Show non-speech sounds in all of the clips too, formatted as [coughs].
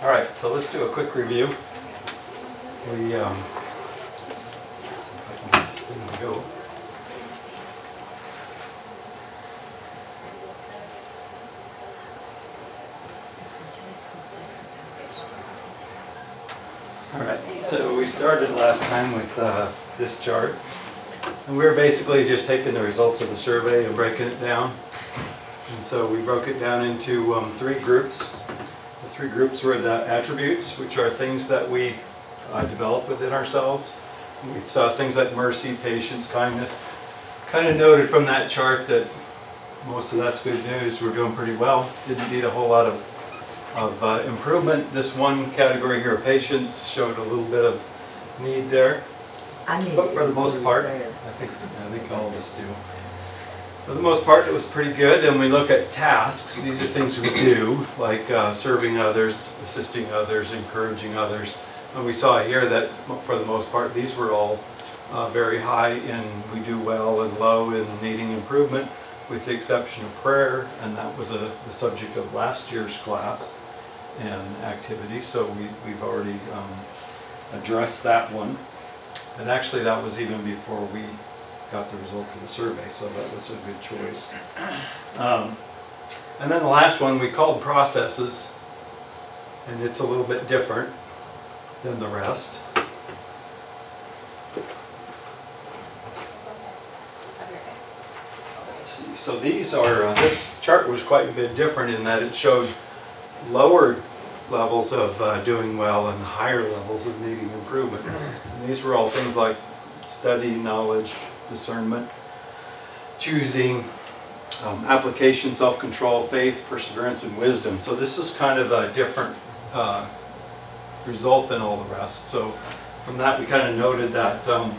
All right, so let's do a quick review. We, um, if I can get this thing to go. All right, so we started last time with uh, this chart. And we were basically just taking the results of the survey and breaking it down. And so we broke it down into um, three groups. Three groups were the attributes, which are things that we uh, develop within ourselves. We saw things like mercy, patience, kindness. Kind of noted from that chart that most of that's good news. We're doing pretty well. Didn't need a whole lot of, of uh, improvement. This one category here, patience, showed a little bit of need there. I need But for the most part, I think, I think all of us do. For the most part, it was pretty good, and we look at tasks, these are things we do, like uh, serving others, assisting others, encouraging others. And we saw here that, for the most part, these were all uh, very high in we do well and low in needing improvement, with the exception of prayer, and that was a, the subject of last year's class and activity, so we, we've already um, addressed that one. And actually, that was even before we got the results of the survey, so that was a good choice. Um, And then the last one, we called processes, and it's a little bit different than the rest. Let's see, so these are, uh, this chart was quite a bit different in that it showed lower levels of uh, doing well and higher levels of needing improvement. And these were all things like study, knowledge, discernment, choosing, um, application, self-control, faith, perseverance, and wisdom. So this is kind of a different uh, result than all the rest. So from that, we kind of noted that um,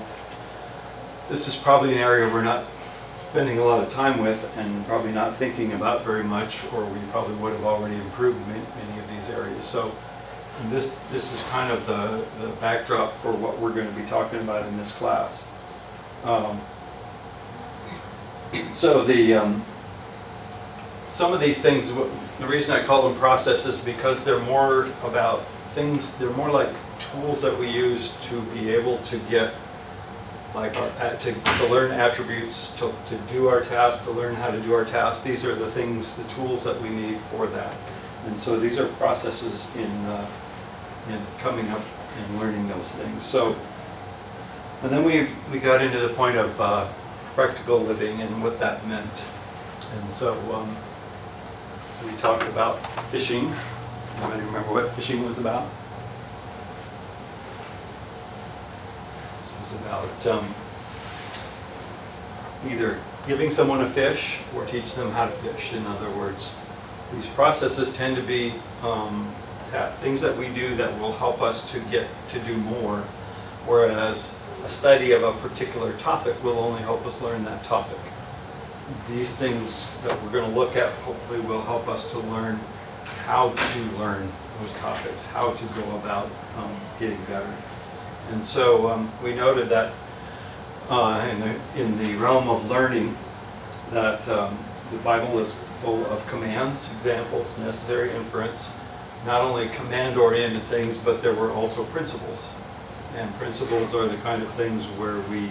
this is probably an area we're not spending a lot of time with and probably not thinking about very much, or we probably would have already improved ma- many of these areas. So this, this is kind of the, the backdrop for what we're going to be talking about in this class. Um, So the, um, some of these things, the reason I call them processes, because they're more about things, they're more like tools that we use to be able to get, like, our- to, to learn attributes, to, to do our task, to learn how to do our task. These are the things, the tools that we need for that. And so these are processes in, uh, in coming up and learning those things. So, and then we, we got into the point of uh, practical living and what that meant. And so um, we talked about fishing. Anybody remember what fishing was about? This was about um, either giving someone a fish or teach them how to fish. In other words, these processes tend to be um, ta- things that we do that will help us to get to do more, whereas a study of a particular topic will only help us learn that topic. These things that we're going to look at hopefully will help us to learn how to learn those topics, how to go about um, getting better. And so um, we noted that uh, in the, in the realm of learning, that um, the Bible is full of commands, examples, necessary inference, not only command-oriented things, but there were also principles. And principles are the kind of things where we,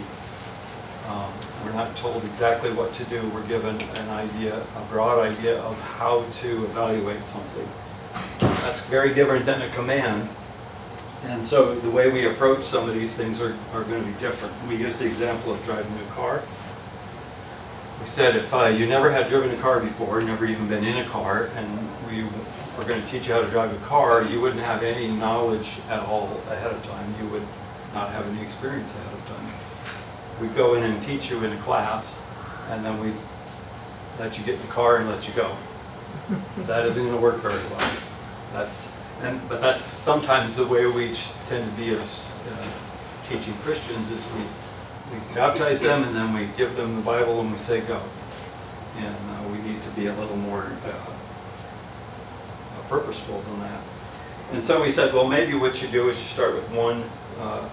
um, we're not told exactly what to do, we're given an idea, a broad idea of how to evaluate something. That's very different than a command. And so the way we approach some of these things are, are going to be different. We use the example of driving a car. We said if uh, you never had driven a car before, never even been in a car, and we were going to teach you how to drive a car, you wouldn't have any knowledge at all ahead of time. You would not have any experience ahead of time. We'd go in and teach you in a class, and then we'd let you get in the car and let you go. That isn't going to work very well. That's, and, but that's sometimes the way we tend to be as uh, teaching Christians is we, we baptize them and then we give them the Bible and we say go. And uh, we need to be a little more uh, purposeful than that. And so we said, well, maybe what you do is you start with one, uh,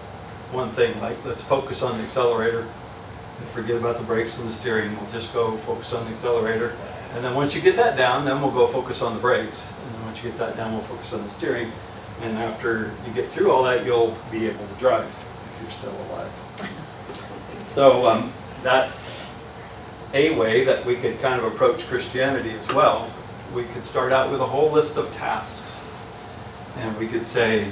one thing, like let's focus on the accelerator and forget about the brakes and the steering. We'll just go focus on the accelerator. And then once you get that down, then we'll go focus on the brakes. And then once you get that down, we'll focus on the steering. And after you get through all that, you'll be able to drive if you're still alive. [laughs] So um, that's a way that we could kind of approach Christianity as well. We could start out with a whole list of tasks. And we could say,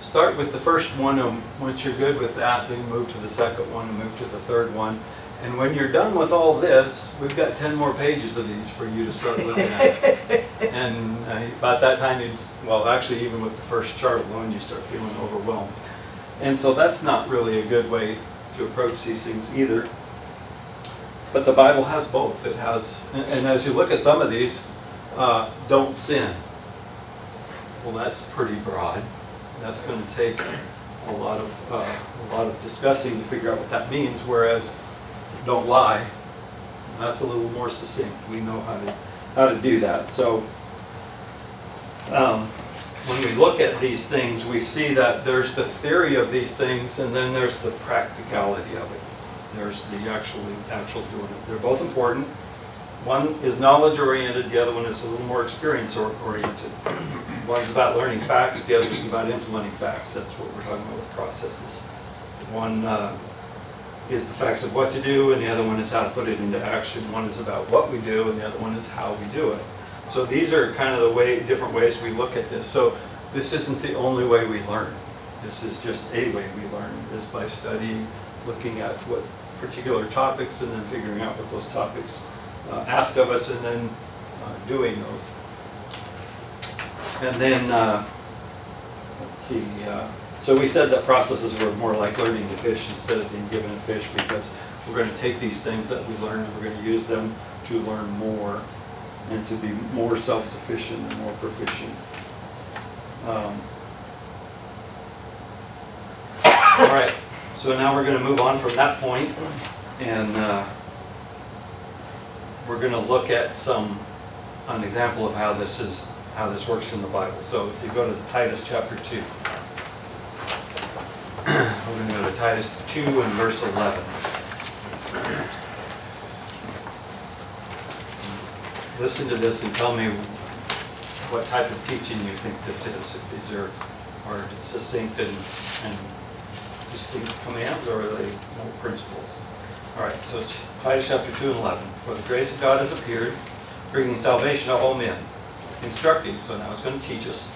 start with the first one, and once you're good with that, then move to the second one and move to the third one. And when you're done with all this, we've got 10 more pages of these for you to start looking at. [laughs] And uh, about that time, you'd, well, actually, even with the first chart alone, you start feeling overwhelmed. And so that's not really a good way to approach these things either. But the Bible has both. It has, and- and as you look at some of these, uh, don't sin. Well, that's pretty broad. That's going to take a lot of, uh, a lot of discussing to figure out what that means, whereas don't lie, that's a little more succinct. We know how to, how to do that. So um, when we look at these things, we see that there's the theory of these things, and then there's the practicality of it. There's the actually, actual doing it. They're both important. One is knowledge oriented, the other one is a little more experience or- oriented. One's about learning facts, the other is about implementing facts. That's what we're talking about with processes. One uh, is the facts of what to do, and the other one is how to put it into action. One is about what we do, and the other one is how we do it. So these are kind of the way, different ways we look at this. So this isn't the only way we learn. This is just a way we learn, is by studying, looking at what particular topics, and then figuring out what those topics uh, ask of us, and then uh, doing those. And then, uh, let's see, uh, so we said that processes were more like learning to fish instead of being given a fish, because we're going to take these things that we learn and we're going to use them to learn more and to be more self-sufficient and more proficient. Um, All right, so now we're gonna move on from that point, and we're gonna look at some, an example of how this is, how this works in the Bible. So if you go to Titus chapter two. [clears throat] We're gonna go to Titus two and verse eleven. Listen to this and tell me what type of teaching you think this is. If these are, are succinct and, and distinct commands, or are they more principles? All right, so it's Titus chapter 2 and 11. For the grace of God has appeared, bringing salvation to all men, instructing, so now it's going to teach us,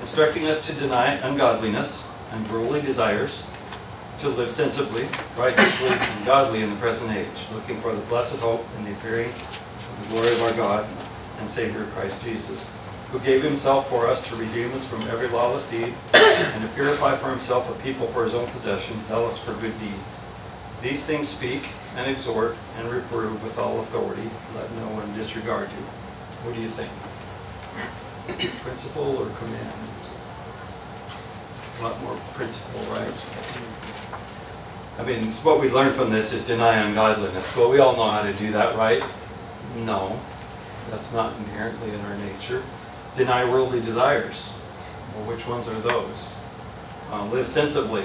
instructing us to deny ungodliness and worldly desires, to live sensibly, righteously, and godly in the present age, looking for the blessed hope and the appearing of the glory of our God and Savior Christ Jesus, who gave himself for us to redeem us from every lawless deed and to purify for himself a people for his own possession, zealous for good deeds. These things speak and exhort and reprove with all authority. Let no one disregard you. What do you think? Principle or command? A lot more principle, right? I mean, what we learn from this is deny ungodliness. Well, we all know how to do that, right? No, that's not inherently in our nature. Deny worldly desires. Well, which ones are those? Uh, live sensibly.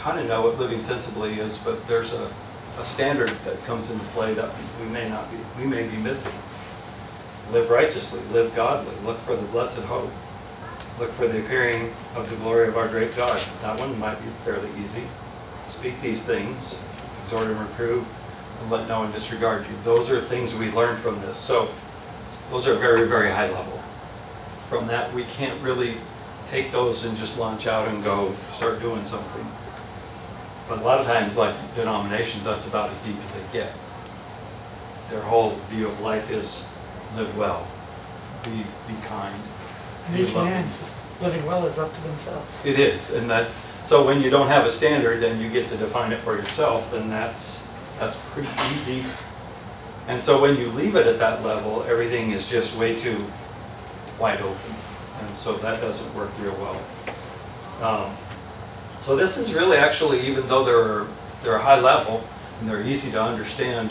Kind of know what living sensibly is, but there's a, a standard that comes into play that we may not be, we may be missing. Live righteously, live godly, look for the blessed hope. Look for the appearing of the glory of our great God. That one might be fairly easy. Speak these things, exhort and reprove, and let no one disregard you. Those are things we learn from this. So those are very, very high level. From that, we can't really take those and just launch out and go start doing something. But a lot of times, like denominations, that's about as deep as they get. Their whole view of life is live well, be, be kind. And be each loving. man's living well is up to themselves. It is, and that, so when you don't have a standard, then you get to define it for yourself, and that's, that's pretty easy. And so when you leave it at that level, everything is just way too wide open, and so that doesn't work real well. Um, So this is really actually, even though they're, they're high level, and they're easy to understand,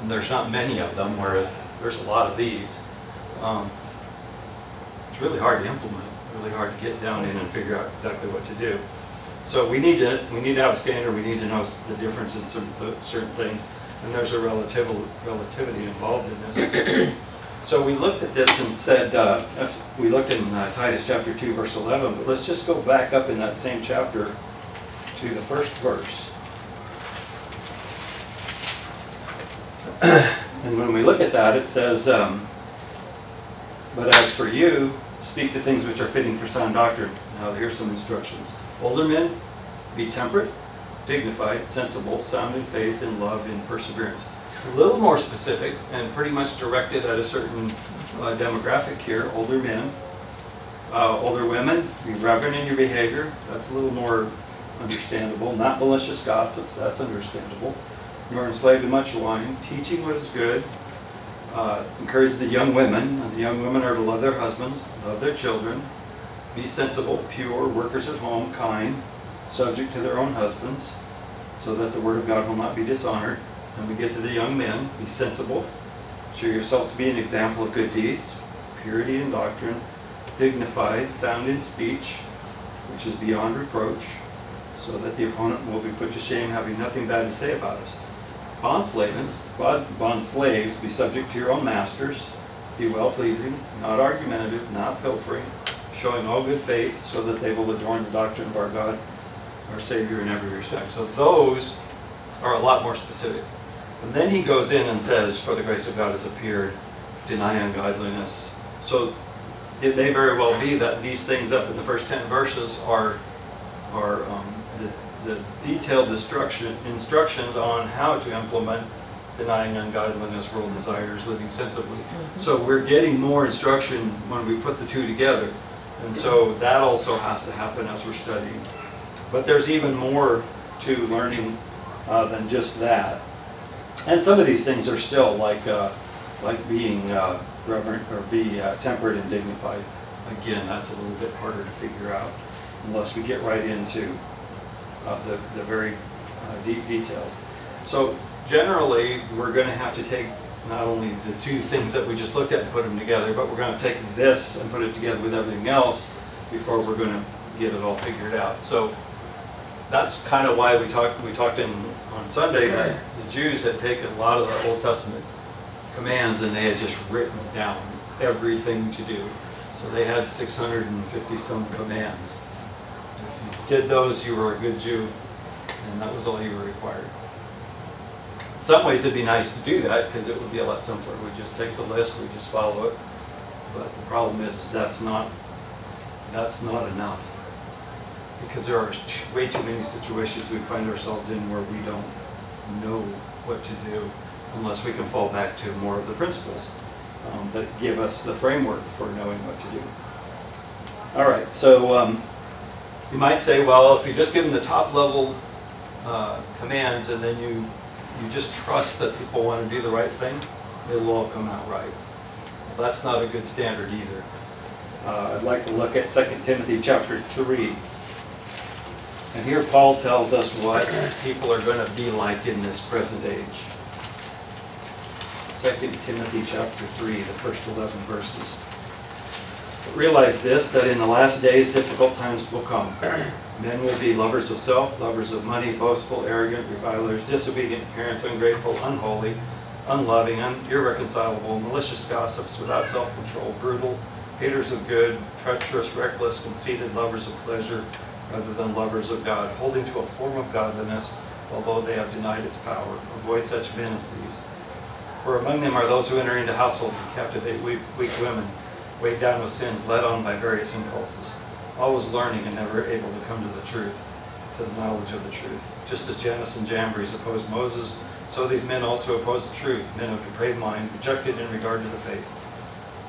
and there's not many of them, whereas there's a lot of these, um, it's really hard to implement, really hard to get down in and figure out exactly what to do. So we need to, we need to have a standard, we need to know the difference in certain, certain things, and there's a relativ- relativity involved in this. So we looked at this and said, uh, we looked in uh, Titus chapter 2, verse 11, but let's just go back up in that same chapter to the first verse. [clears throat] And when we look at that, it says, um, But as for you, speak the things which are fitting for sound doctrine. Now, here's some instructions. Older men, be temperate, dignified, sensible, sound in faith, in love, in perseverance. A little more specific and pretty much directed at a certain uh, demographic here, older men. Uh, Older women, be reverent in your behavior, that's a little more understandable. Not malicious gossips, that's understandable. You are enslaved to much wine, teaching what is good. Uh, Encourage the young women, the young women are to love their husbands, love their children, be sensible, pure, workers at home, kind, subject to their own husbands, so that the word of God will not be dishonored. And we get to the young men, be sensible, show yourself to be an example of good deeds, purity in doctrine, dignified, sound in speech, which is beyond reproach, so that the opponent will be put to shame, having nothing bad to say about us. Bond slavens, bond bond slaves, be subject to your own masters, be well pleasing, not argumentative, not pilfering, showing all good faith, so that they will adorn the doctrine of our God, our Savior in every respect. So those are a lot more specific. And then he goes in and says, For the grace of God has appeared, deny ungodliness. So it may very well be that these things up in the first 10 verses are, are um, the, the detailed instruction, instructions on how to implement denying ungodliness, world desires, living sensibly. So we're getting more instruction when we put the two together. And so that also has to happen as we're studying. But there's even more to learning uh, than just that. And some of these things are still like, uh, like being uh, reverent or be uh, temperate and dignified. Again, that's a little bit harder to figure out unless we get right into uh, the, the very uh, deep details. So generally, we're going to have to take not only the two things that we just looked at and put them together, but we're going to take this and put it together with everything else before we're going to get it all figured out. So that's kind of why we talked, we talked in, on Sunday, that the Jews had taken a lot of the Old Testament commands and they had just written down everything to do. So they had 650 some commands. If you did those, you were a good Jew, and that was all you were required. In some ways, it'd be nice to do that because it would be a lot simpler. We just take the list, we just follow it. But the problem is, is that's not, that's not enough. Because there are t- way too many situations we find ourselves in where we don't know what to do unless we can fall back to more of the principles um, that give us the framework for knowing what to do. All right, so um, you might say, well, if you just give them the top level uh, commands and then you, you just trust that people want to do the right thing, it'll all come out right. Well, that's not a good standard either. Uh, I'd like to look at 2 Timothy chapter 3. And here Paul tells us what people are going to be like in this present age. 2 Timothy chapter 3, the first 11 verses. But realize this, that in the last days difficult times will come. Men will be lovers of self, lovers of money, boastful, arrogant, revilers, disobedient parents, ungrateful, unholy, unloving, un- irreconcilable, malicious gossips, without self-control, brutal, haters of good, treacherous, reckless, conceited, lovers of pleasure rather than lovers of God, holding to a form of godliness, although they have denied its power. Avoid such men as these. For among them are those who enter into households and captivate weak, weak women, weighed down with sins, led on by various impulses, always learning and never able to come to the truth, to the knowledge of the truth. Just as Jannes and Jambres opposed Moses, so these men also oppose the truth, men of depraved mind, rejected in regard to the faith.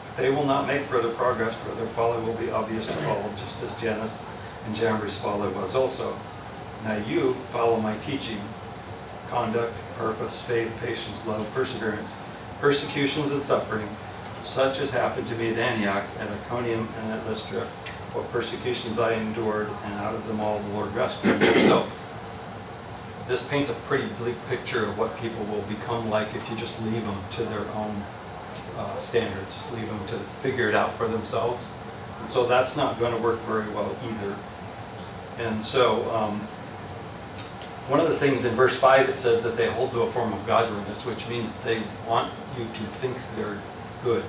If they will not make further progress, for their folly will be obvious to all, just as Jannes and Jambres' folly was also. Now you follow my teaching, conduct, purpose, faith, patience, love, perseverance, persecutions and suffering, such as happened to me at Antioch, at Iconium, and at Lystra. What persecutions I endured, and out of them all the Lord rescued me. So, this paints a pretty bleak picture of what people will become like if you just leave them to their own uh, standards, leave them to figure it out for themselves. And so that's not going to work very well either. And so, um, one of the things in verse 5, it says that they hold to a form of godliness, which means they want you to think they're good.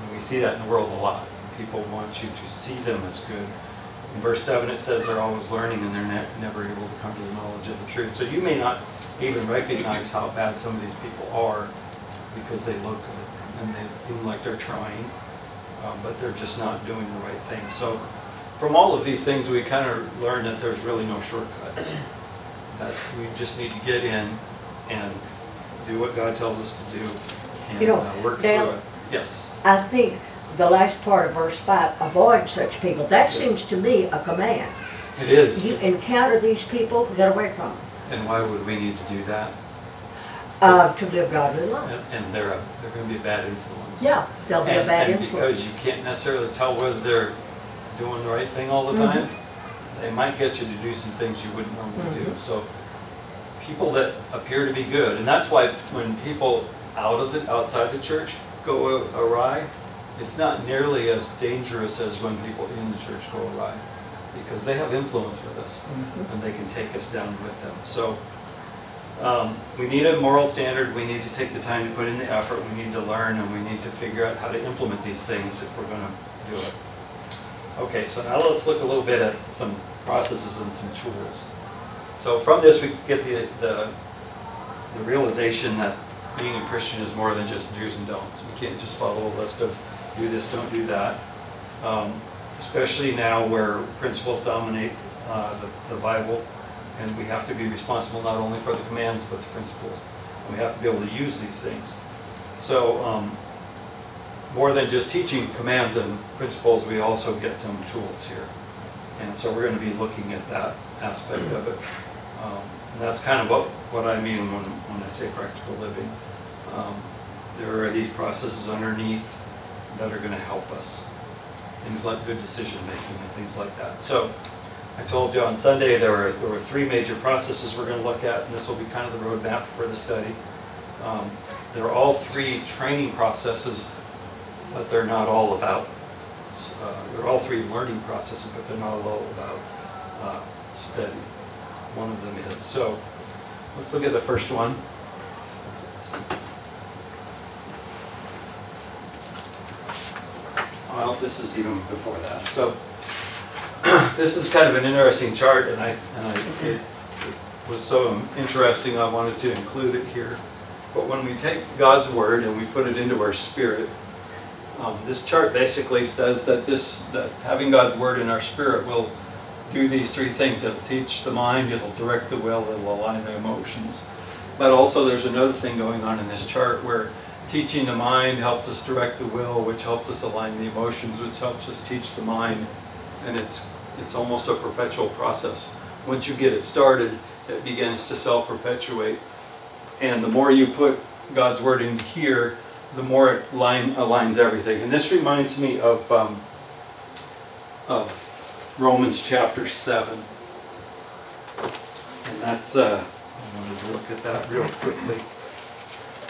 And we see that in the world a lot. People want you to see them as good. In verse seven, it says they're always learning and they're ne- never able to come to the knowledge of the truth. So you may not even recognize how bad some of these people are because they look good and they seem like they're trying, um, but they're just not doing the right thing. So from all of these things, we kind of learn that there's really no shortcuts. That we just need to get in and do what God tells us to do and You know, uh, work Dale- through it. Yes, I think the last part of verse five, avoid such people, that seems to me a command. it is. You encounter these people, get away from them, And why would we need to do that? uh, to live godly life. And and they're, a- they're going to be a bad influence. Yeah, they'll be a And- bad And because you can't necessarily tell whether they're doing the right thing all the Mhm. time, they might get you to do some things you wouldn't normally do. Mhm. So people that appear to be good, and that's why when people out of the, outside the church go a- awry, it's not nearly as dangerous as when people in the church go awry, because they have influence with us Mhm. and they can take us down with them. So um, we need a moral standard, we need to take the time to put in the effort, we need to learn, and we need to figure out how to implement these things if we're gonna do it. Okay, so now let's look a little bit at some processes and some tools. So from this, we get the, the, the realization that being a Christian is more than just do's and don'ts. We can't just follow a list of do this, don't do that. Um, Especially now where principles dominate uh, the, the Bible, and we have to be responsible not only for the commands, but the principles. And we have to be able to use these things. So, um, more than just teaching commands and principles, we also get some tools here. And so we're gonna be looking at that aspect of it. Um, that's kind of what, what I mean when, when I say practical living. Um, There are these processes underneath that are gonna help us. Things like good decision making and things like that. So, I told you on Sunday, there were, there were three major processes we're gonna look at, and this will be kind of the roadmap for the study. Um, They're all three training processes, but they're not all about, uh, they're all three learning processes, but they're not all about uh, study. One of them is. So, let's look at the first one. Well, this is even before that. So, [clears throat] this is kind of an interesting chart, and I, and I, it it was so interesting, I wanted to include it here. But when we take God's word and we put it into our spirit, um, this chart basically says that this, that having God's word in our spirit will do these three things. It'll teach the mind, it'll direct the will, it'll align the emotions. But also, there's another thing going on in this chart where teaching the mind helps us direct the will, which helps us align the emotions, which helps us teach the mind. And it's, it's almost a perpetual process. Once you get it started, it begins to self-perpetuate. And the more you put God's word in here, the more it line, aligns everything. And this reminds me of, um, of Romans chapter seven. And that's, uh, I wanted to look at that real quickly.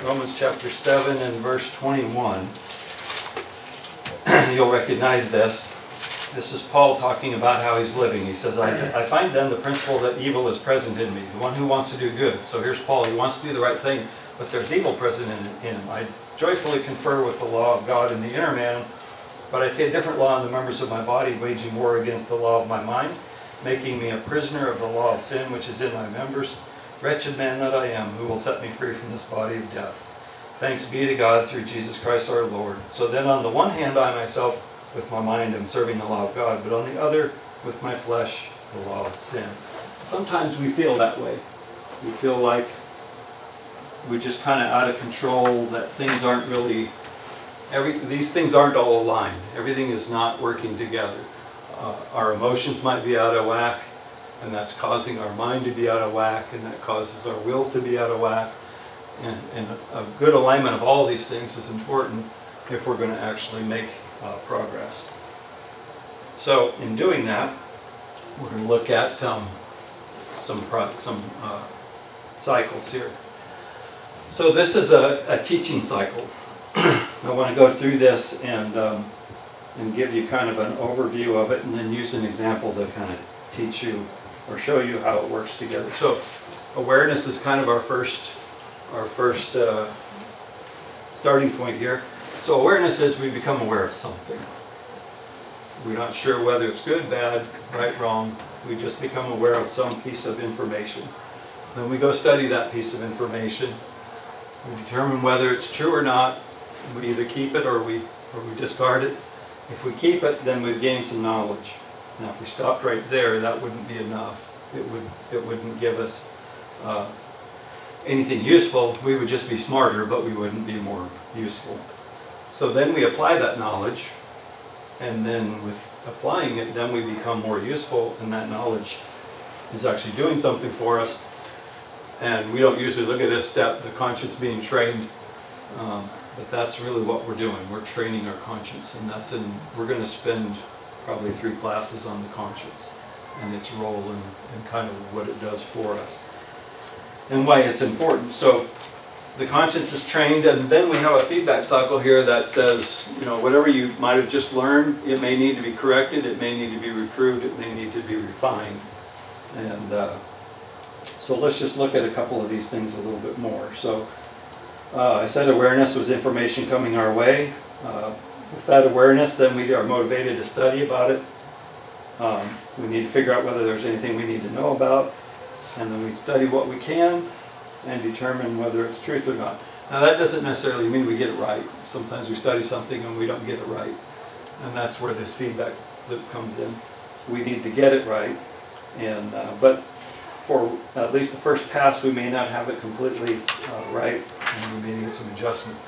Romans chapter seven and verse twenty-one. [clears throat] You'll recognize this. This is Paul talking about how he's living. He says, I, I find then the principle that evil is present in me, the one who wants to do good. So here's Paul, he wants to do the right thing, but there's evil present in him. I joyfully confer with the law of God in the inner man, but I see a different law in the members of my body, waging war against the law of my mind, making me a prisoner of the law of sin which is in my members. Wretched man that I am, who will set me free from this body of death? Thanks be to God through Jesus Christ our Lord. So then, on the one hand, I myself, with my mind, am serving the law of God, but on the other, with my flesh, the law of sin. Sometimes we feel that way. We feel like we're just kind of out of control, that things aren't really, every, these things aren't all aligned. Everything is not working together. Uh, Our emotions might be out of whack, and that's causing our mind to be out of whack, and that causes our will to be out of whack. And, and a good alignment of all these things is important if we're gonna actually make uh, progress. So in doing that, we're gonna look at um, some, some uh, cycles here. So this is a, a teaching cycle. [clears throat] I wanna go through this and, um, and give you kind of an overview of it and then use an example to kind of teach you or show you how it works together. So awareness is kind of our first, our first uh, starting point here. So awareness is we become aware of something. We're not sure whether it's good, bad, right, wrong. We just become aware of some piece of information. Then we go study that piece of information. We determine whether it's true or not. We either keep it or we, or we discard it. If we keep it, then we've gained some knowledge. Now, if we stopped right there, that wouldn't be enough. It would, it wouldn't give us uh, anything useful. We would just be smarter, but we wouldn't be more useful. So then we apply that knowledge, and then with applying it, then we become more useful, and that knowledge is actually doing something for us. And we don't usually look at this step, the conscience being trained, um, but that's really what we're doing. We're training our conscience, and that's in, we're gonna spend probably three classes on the conscience and its role and, and kind of what it does for us. And why it's important. So the conscience is trained, and then we have a feedback cycle here that says, you know, whatever you might have just learned, it may need to be corrected, it may need to be reproved, it may need to be refined. And uh, so let's just look at a couple of these things a little bit more. So uh, I said awareness was information coming our way. Uh, With that awareness, then we are motivated to study about it. Um, We need to figure out whether there's anything we need to know about, and then we study what we can and determine whether it's truth or not. Now, that doesn't necessarily mean we get it right. Sometimes we study something and we don't get it right, and that's where this feedback loop comes in. We need to get it right, and, uh, but for at least the first pass, we may not have it completely uh, right, and we may need some adjustment.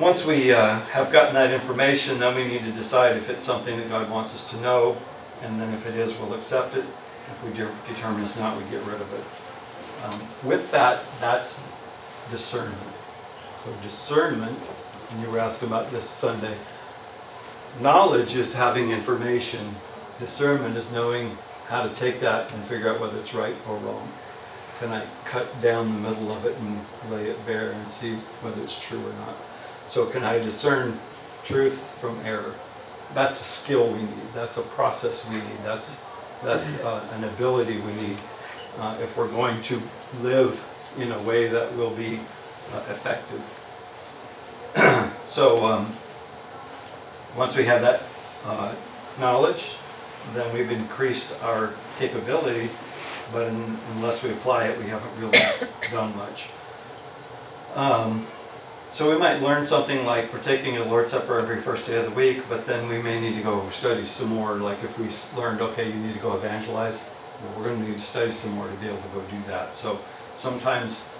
Once we uh, have gotten that information, then we need to decide if it's something that God wants us to know, and then if it is, we'll accept it. If we de- determine it's not, we get rid of it. Um, With that, that's discernment. So discernment, and you were asking about this Sunday, knowledge is having information. Discernment is knowing how to take that and figure out whether it's right or wrong. Can I cut down the middle of it and lay it bare and see whether it's true or not? So can I discern truth from error? That's a skill we need, that's a process we need, that's, that's uh, an ability we need uh, if we're going to live in a way that will be uh, effective. [clears throat] So, um, once we have that uh, knowledge, then we've increased our capability, but un- unless we apply it, we haven't really [coughs] done much. Um, So we might learn something like partaking of the Lord's Supper every first day of the week, but then we may need to go study some more, like if we learned, okay, you need to go evangelize, well, we're gonna need to study some more to be able to go do that. So sometimes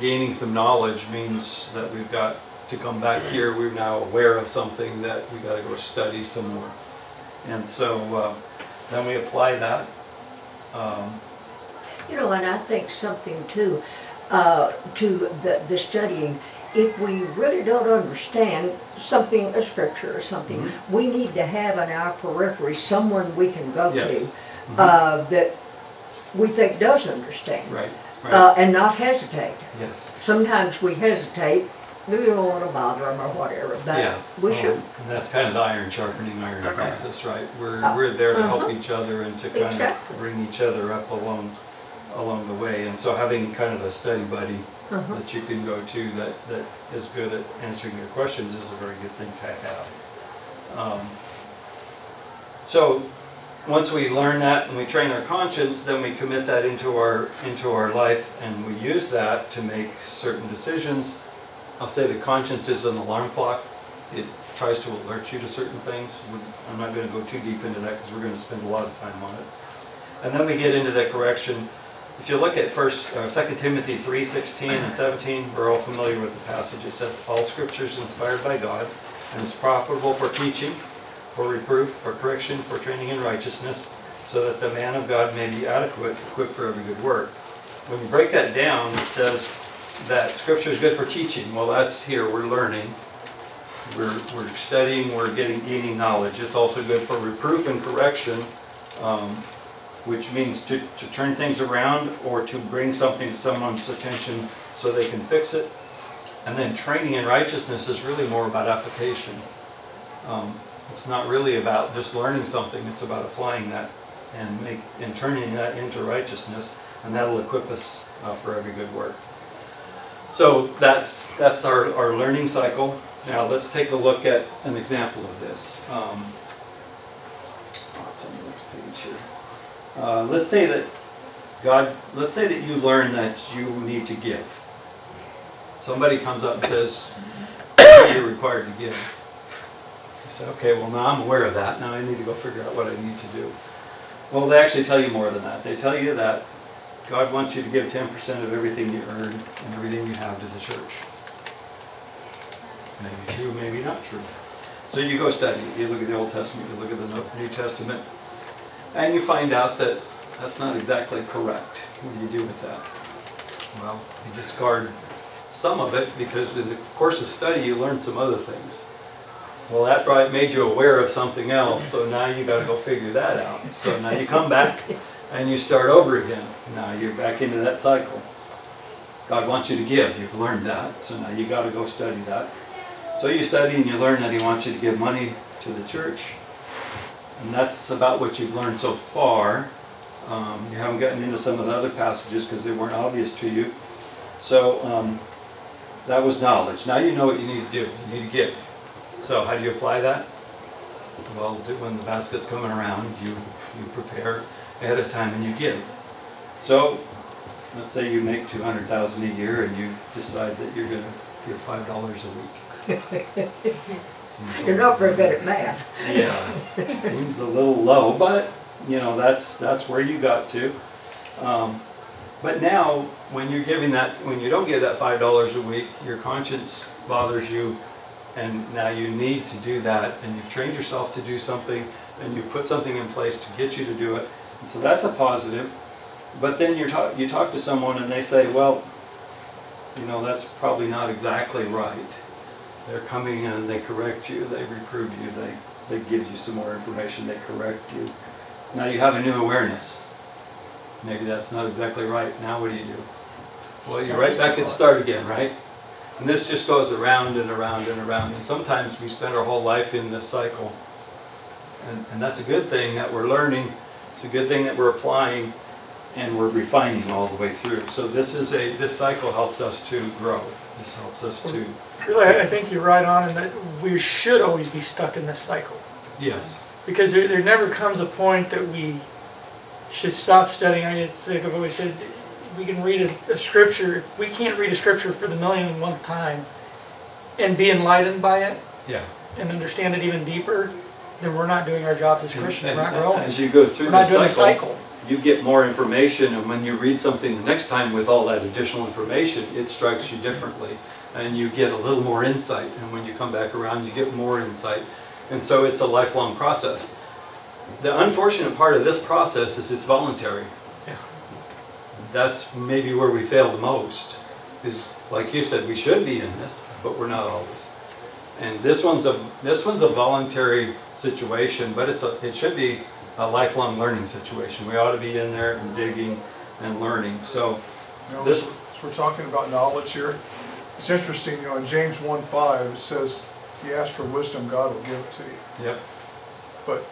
gaining some knowledge means that we've got to come back here, we're now aware of something that we gotta go study some more. And so, uh, then we apply that. Um, You know, and I think something too, uh, to the, the studying, if we really don't understand something, a scripture or something, Mhm. we need to have in our periphery someone we can go to, uh, that we think does understand. Right, Uh, right, and not hesitate. yes. Sometimes we hesitate, we don't wanna bother them or whatever, Yeah. but we um, should. And that's kind of the iron sharpening iron process, right? We're, Uh, we're there to help uh-huh. each other and to kind of bring each other up along, along the way. And so having kind of a study buddy Uh-huh. that you can go to that, that is good at answering your questions is a very good thing to have. Um, So, once we learn that and we train our conscience, then we commit that into our, into our life and we use that to make certain decisions. I'll say the conscience is an alarm clock. It tries to alert you to certain things. I'm not gonna go too deep into that because we're gonna spend a lot of time on it. And then we get into the correction. If you look at first, uh, 2 Timothy 3, 16 and 17, we're all familiar with the passage. It says, "All scripture is inspired by God and is profitable for teaching, for reproof, for correction, for training in righteousness, so that the man of God may be adequate, equipped for every good work." When you break that down, it says that scripture is good for teaching. Well, that's here, we're learning. We're, we're studying, we're getting, gaining knowledge. It's also good for reproof and correction, um, which means to, to turn things around or to bring something to someone's attention so they can fix it. And then training in righteousness is really more about application. Um, It's not really about just learning something, it's about applying that and make, and turning that into righteousness, and that'll equip us uh, for every good work. So that's, that's our, our learning cycle. Now, let's take a look at an example of this. Um, here? Uh, let's say that God, let's say that you learn that you need to give. Somebody comes up and says, you're required to give. You say, okay, well, now I'm aware of that, now I need to go figure out what I need to do. Well, they actually tell you more than that. They tell you that God wants you to give ten percent of everything you earn and everything you have to the church. Maybe true, maybe not true. So you go study, you look at the Old Testament, you look at the New Testament, and you find out that that's not exactly correct. What do you do with that? Well, you discard some of it because in the course of study, you learn some other things. Well, that brought, made you aware of something else, so now you gotta go figure that out. So now you come back and you start over again. Now you're back into that cycle. God wants you to give, you've learned that, so now you gotta go study that. So you study and you learn that he wants you to give money to the church. And that's about what you've learned so far. Um, you haven't gotten into some of the other passages because they weren't obvious to you. So, um, that was knowledge. Now you know what you need to do. You need to give. So how do you apply that? Well, when the basket's coming around, you, you prepare ahead of time and you give. So, let's say you make two hundred thousand a year and you decide that you're gonna give five dollars a week. You're not very good at math. yeah, seems a little low, but, you know, that's, that's where you got to. Um, But now, when you're giving that, when you don't give that five dollars a week, your conscience bothers you, and now you need to do that, and you've trained yourself to do something, and you put something in place to get you to do it, and so that's a positive. But then you're talk, you talk to someone and they say, well, you know, that's probably not exactly right. They're coming in and they correct you, they reprove you, they, they give you some more information, they correct you. Now you have a new awareness. Maybe that's not exactly right, now what do you do? Well, you're right back at start again, right? And this just goes around and around and around, and sometimes we spend our whole life in this cycle. And, and that's a good thing that we're learning, it's a good thing that we're applying, and we're refining all the way through. So this is a, this cycle helps us to grow, this helps us to, Really, I I think you're right on in that we should always be stuck in this cycle. yes, Because there, there never comes a point that we should stop studying. I, it's like I've always said, we can read a, a scripture, if we can't read a scripture for the million and one time and be enlightened by it yeah. and understand it even deeper, then we're not doing our job as Christians, we're not growing. As you go through We're the not doing cycle, cycle. you get more information, and when you read something the next time with all that additional information, it strikes you differently, and you get a little more insight, and when you come back around, you get more insight. And so it's a lifelong process. The unfortunate part of this process is it's voluntary. Yeah. That's maybe where we fail the most, is, like you said, we should be in this, but we're not always. And this one's a, this one's a voluntary situation, but it's a, it should be a lifelong learning situation. We ought to be in there and digging and learning, so, You know, This- we're talking about knowledge here. It's interesting, you know, in James 1:5, it says, if you ask for wisdom, God will give it to you. yep, But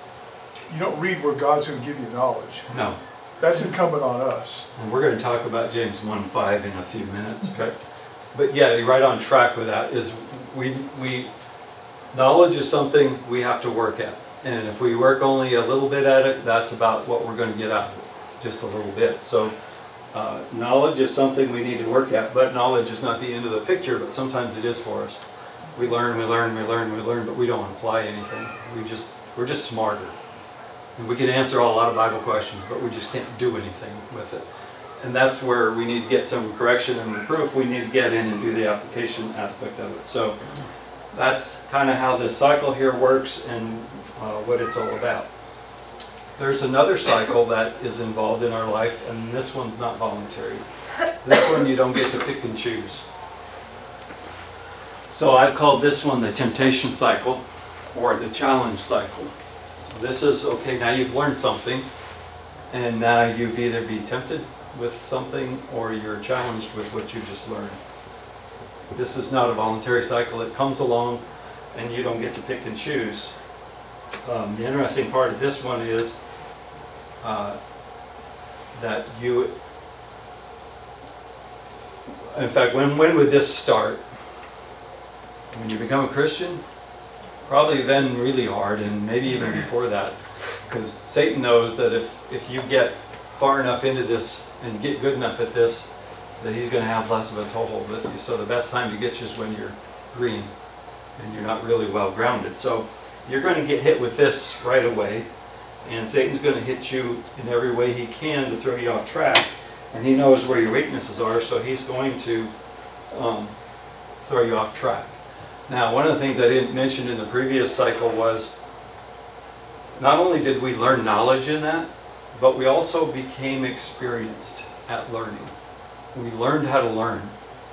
you don't read where God's gonna give you knowledge. no. That's incumbent on us. And we're gonna talk about James one five in a few minutes, but, but yeah, you're right on track with that, is we, we, knowledge is something we have to work at. And if we work only a little bit at it, that's about what we're gonna get out of it, just a little bit. So, uh, knowledge is something we need to work at, but knowledge is not the end of the picture, but sometimes it is for us. We learn, we learn, we learn, we learn, but we don't apply anything. We just, we're just smarter. And we can answer a lot of Bible questions, but we just can't do anything with it. And that's where we need to get some correction and reproof. We need to get in and do the application aspect of it. So that's kind of how this cycle here works and uh, what it's all about. There's another cycle that is involved in our life, and this one's not voluntary. This one you don't get to pick and choose. So I've called this one the temptation cycle or the challenge cycle. This is, okay, now you've learned something, and now you've either been tempted with something or you're challenged with what you just learned. This is not a voluntary cycle, it comes along and you don't get to pick and choose. Um, the interesting part of this one is uh, that you, in fact, when, when would this start? When you become a Christian? Probably then really hard, and maybe even before that. Because Satan knows that if, if you get far enough into this and get good enough at this, that he's gonna have less of a toehold with you. So the best time to get you is when you're green and you're not really well grounded. So you're gonna get hit with this right away. And Satan's gonna hit you in every way he can to throw you off track. And he knows where your weaknesses are, so he's going to um, throw you off track. Now, one of the things I didn't mention in the previous cycle was not only did we learn knowledge in that, but we also became experienced at learning. We learned how to learn.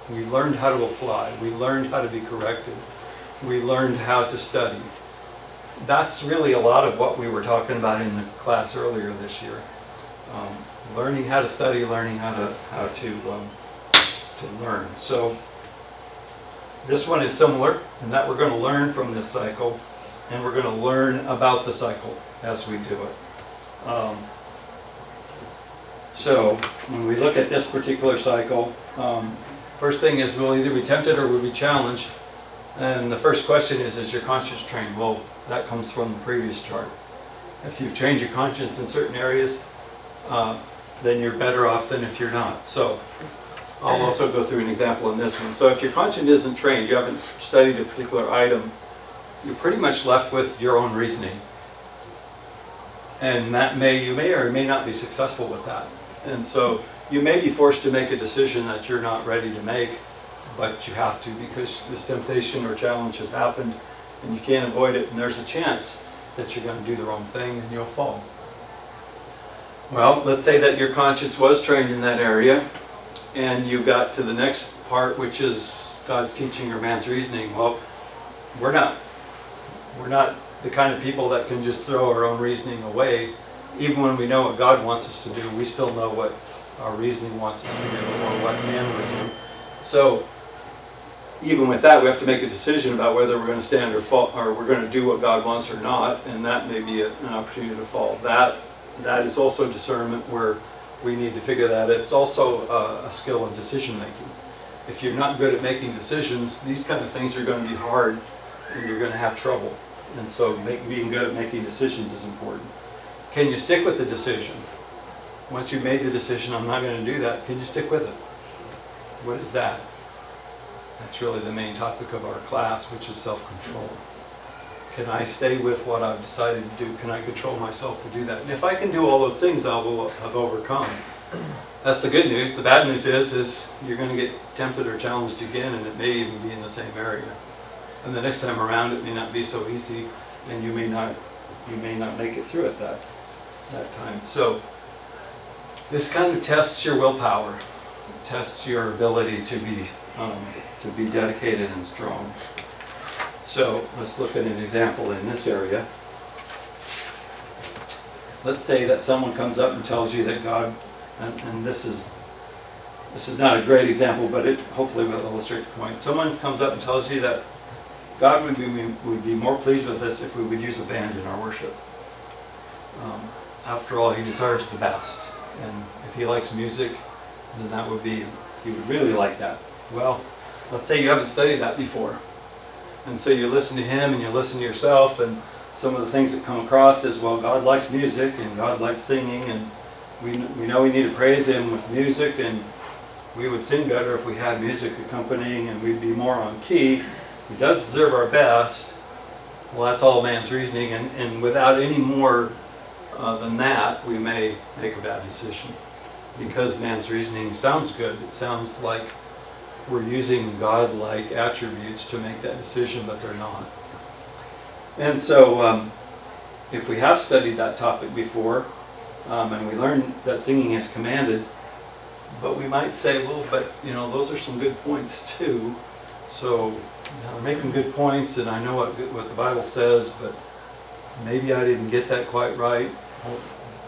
We learned how to apply. We learned how to be corrected. We learned how to study. That's really a lot of what we were talking about in the class earlier this year. Um, learning how to study, learning how to how to um, to learn. So this one is similar in that we're going to learn from this cycle, and we're going to learn about the cycle as we do it. Um, so when we look at this particular cycle, um, first thing is we'll either be tempted or we'll be challenged. And the first question is, is your conscience trained? Well, that comes from the previous chart. If you've trained your conscience in certain areas, uh, then you're better off than if you're not. So I'll also go through an example in this one. So if your conscience isn't trained, you haven't studied a particular item, you're pretty much left with your own reasoning. And that may, you may or may not be successful with that. And so you may be forced to make a decision that you're not ready to make, but you have to because this temptation or challenge has happened and you can't avoid it and there's a chance that you're going to do the wrong thing and you'll fall. Well, let's say that your conscience was trained in that area and you got to the next part which is God's teaching or man's reasoning. Well, we're not we're not the kind of people that can just throw our own reasoning away. Even when we know what God wants us to do, we still know what our reasoning wants us to do or what man would do. So even with that, we have to make a decision about whether we're going to stand or fall, or we're going to do what God wants or not, and that may be a- an opportunity to fall. That that is also discernment where we need to figure that. It's also a, a skill of decision making. If you're not good at making decisions, these kind of things are going to be hard, and you're going to have trouble. And so make, being good at making decisions is important. Can you stick with the decision? Once you've made the decision, I'm not going to do that, can you stick with it? What is that? That's really the main topic of our class, which is self-control. Can I stay with what I've decided to do? Can I control myself to do that? And if I can do all those things, I will have overcome. That's the good news. The bad news is, is you're going to get tempted or challenged again, and it may even be in the same area. And the next time around, it may not be so easy, and you may not, you may not make it through it that, that time. So this kind of tests your willpower, tests your ability to be, um, to be dedicated and strong. So let's look at an example in this area. Let's say that someone comes up and tells you that God, and, and this is, this is not a great example, but it hopefully will illustrate the point. Someone comes up and tells you that God would be, would be more pleased with us if we would use a band in our worship. Um, after all, He deserves the best, and if He likes music, then that would be, He would really like that. Well, let's say you haven't studied that before. And so you listen to him and you listen to yourself, and some of the things that come across is, well, God likes music and God likes singing, and we, we know we need to praise Him with music, and we would sing better if we had music accompanying, and we'd be more on key. He does deserve our best. Well, that's all man's reasoning, and, and without any more uh, than that, we may make a bad decision. Because man's reasoning sounds good, it sounds like we're using God-like attributes to make that decision, but they're not. And so, um, if we have studied that topic before, um, and we learn that singing is commanded, but we might say, well, but you know, those are some good points too. So, you know, they're making good points, and I know what what the Bible says, but maybe I didn't get that quite right.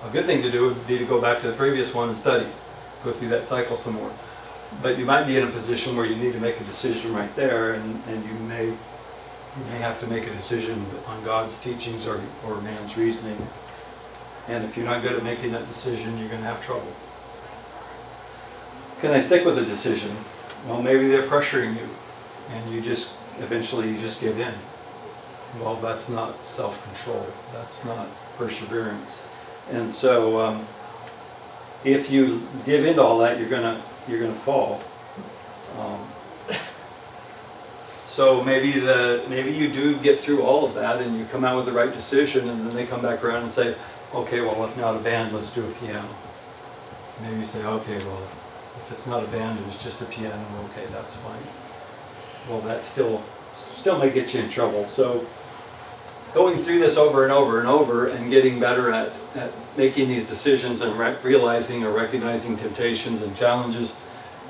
A good thing to do would be to go back to the previous one and study, go through that cycle some more. But you might be in a position where you need to make a decision right there, and, and you may you may have to make a decision on God's teachings or, or man's reasoning. And if you're not good at making that decision, you're going to have trouble. Can I stick with a decision? Well, maybe they're pressuring you and you just, eventually you just give in. Well, that's not self-control, that's not perseverance. And so, um, if you give in to all that, you're gonna, you're gonna fall. Um, So maybe the, maybe you do get through all of that and you come out with the right decision and then they come back around and say, okay, well, if not a band, let's do a piano. Maybe you say, okay, well, if it's not a band and it's just a piano, okay, that's fine. Well, that still, still may get you in trouble, so going through this over and over and over and getting better at, at making these decisions and re- realizing or recognizing temptations and challenges,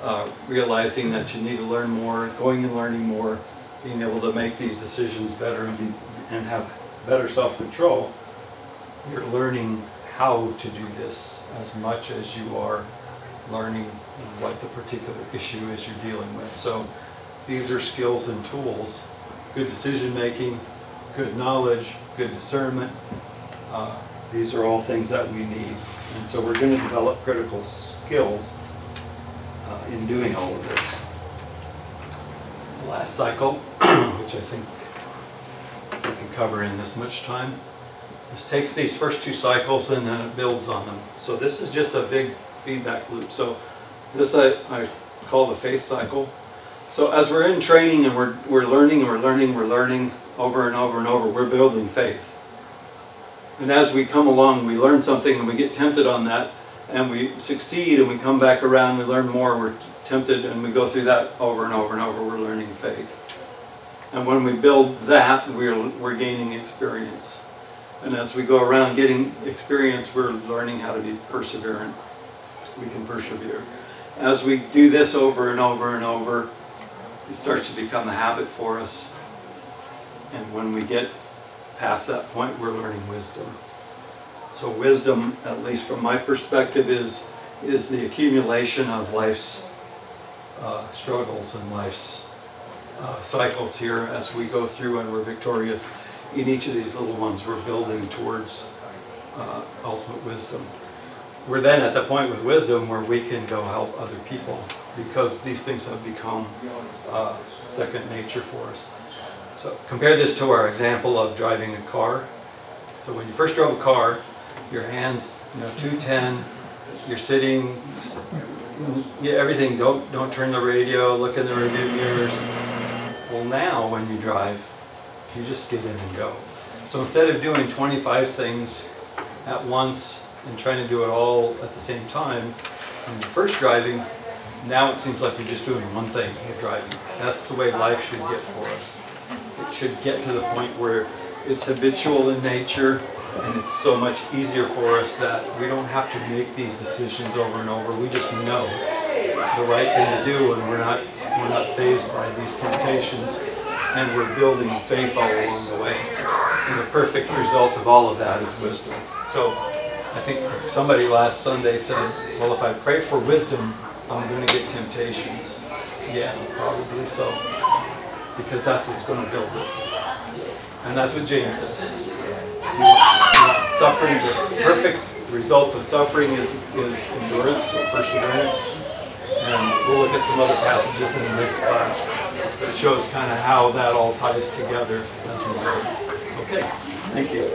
uh, realizing that you need to learn more, going and learning more, being able to make these decisions better and, be, and have better self-control, you're learning how to do this as much as you are learning what the particular issue is you're dealing with. So these are skills and tools, good decision-making, good knowledge, good discernment. Uh, These are all things that we need. And so we're going to develop critical skills uh, in doing all of this. The last cycle, [clears throat] which I think we can cover in this much time, this takes these first two cycles and then it builds on them. So this is just a big feedback loop. So this I, I call the faith cycle. So as we're in training and we're, we're learning and we're learning, we're learning over and over and over, we're building faith. And as we come along, we learn something and we get tempted on that and we succeed and we come back around, we learn more, we're tempted and we go through that over and over and over, we're learning faith. And when we build that, we're, we're gaining experience. And as we go around getting experience, we're learning how to be perseverant. We can persevere. As we do this over and over and over, it starts to become a habit for us. And when we get past that point, we're learning wisdom. So wisdom, at least from my perspective, is, is the accumulation of life's uh, struggles and life's uh, cycles here as we go through and we're victorious in each of these little ones. We're building towards uh, ultimate wisdom. We're then at the point with wisdom where we can go help other people because these things have become uh, second nature for us. So compare this to our example of driving a car. So when you first drove a car, your hands, you know, 210, you're sitting, yeah, everything, don't, don't turn the radio, look in the rearview mirrors. Well, now when you drive, you just get in and go. So instead of doing 25 things at once and trying to do it all at the same time, when you're first driving, now it seems like you're just doing one thing, you're driving. That's the way life should get for us. It should get to the point where it's habitual in nature and it's so much easier for us that we don't have to make these decisions over and over. We just know the right thing to do and we're not, we're not fazed by these temptations and we're building faith all along the way. And the perfect result of all of that is wisdom. So I think somebody last Sunday said, well, if I pray for wisdom, I'm going to get temptations. Yeah, probably so. Because that's what's going to build it. And that's what James says. Suffering, the perfect result of suffering is, is endurance or perseverance. And we'll look at some other passages in the next class that shows kind of how that all ties together as we go. Okay, thank you.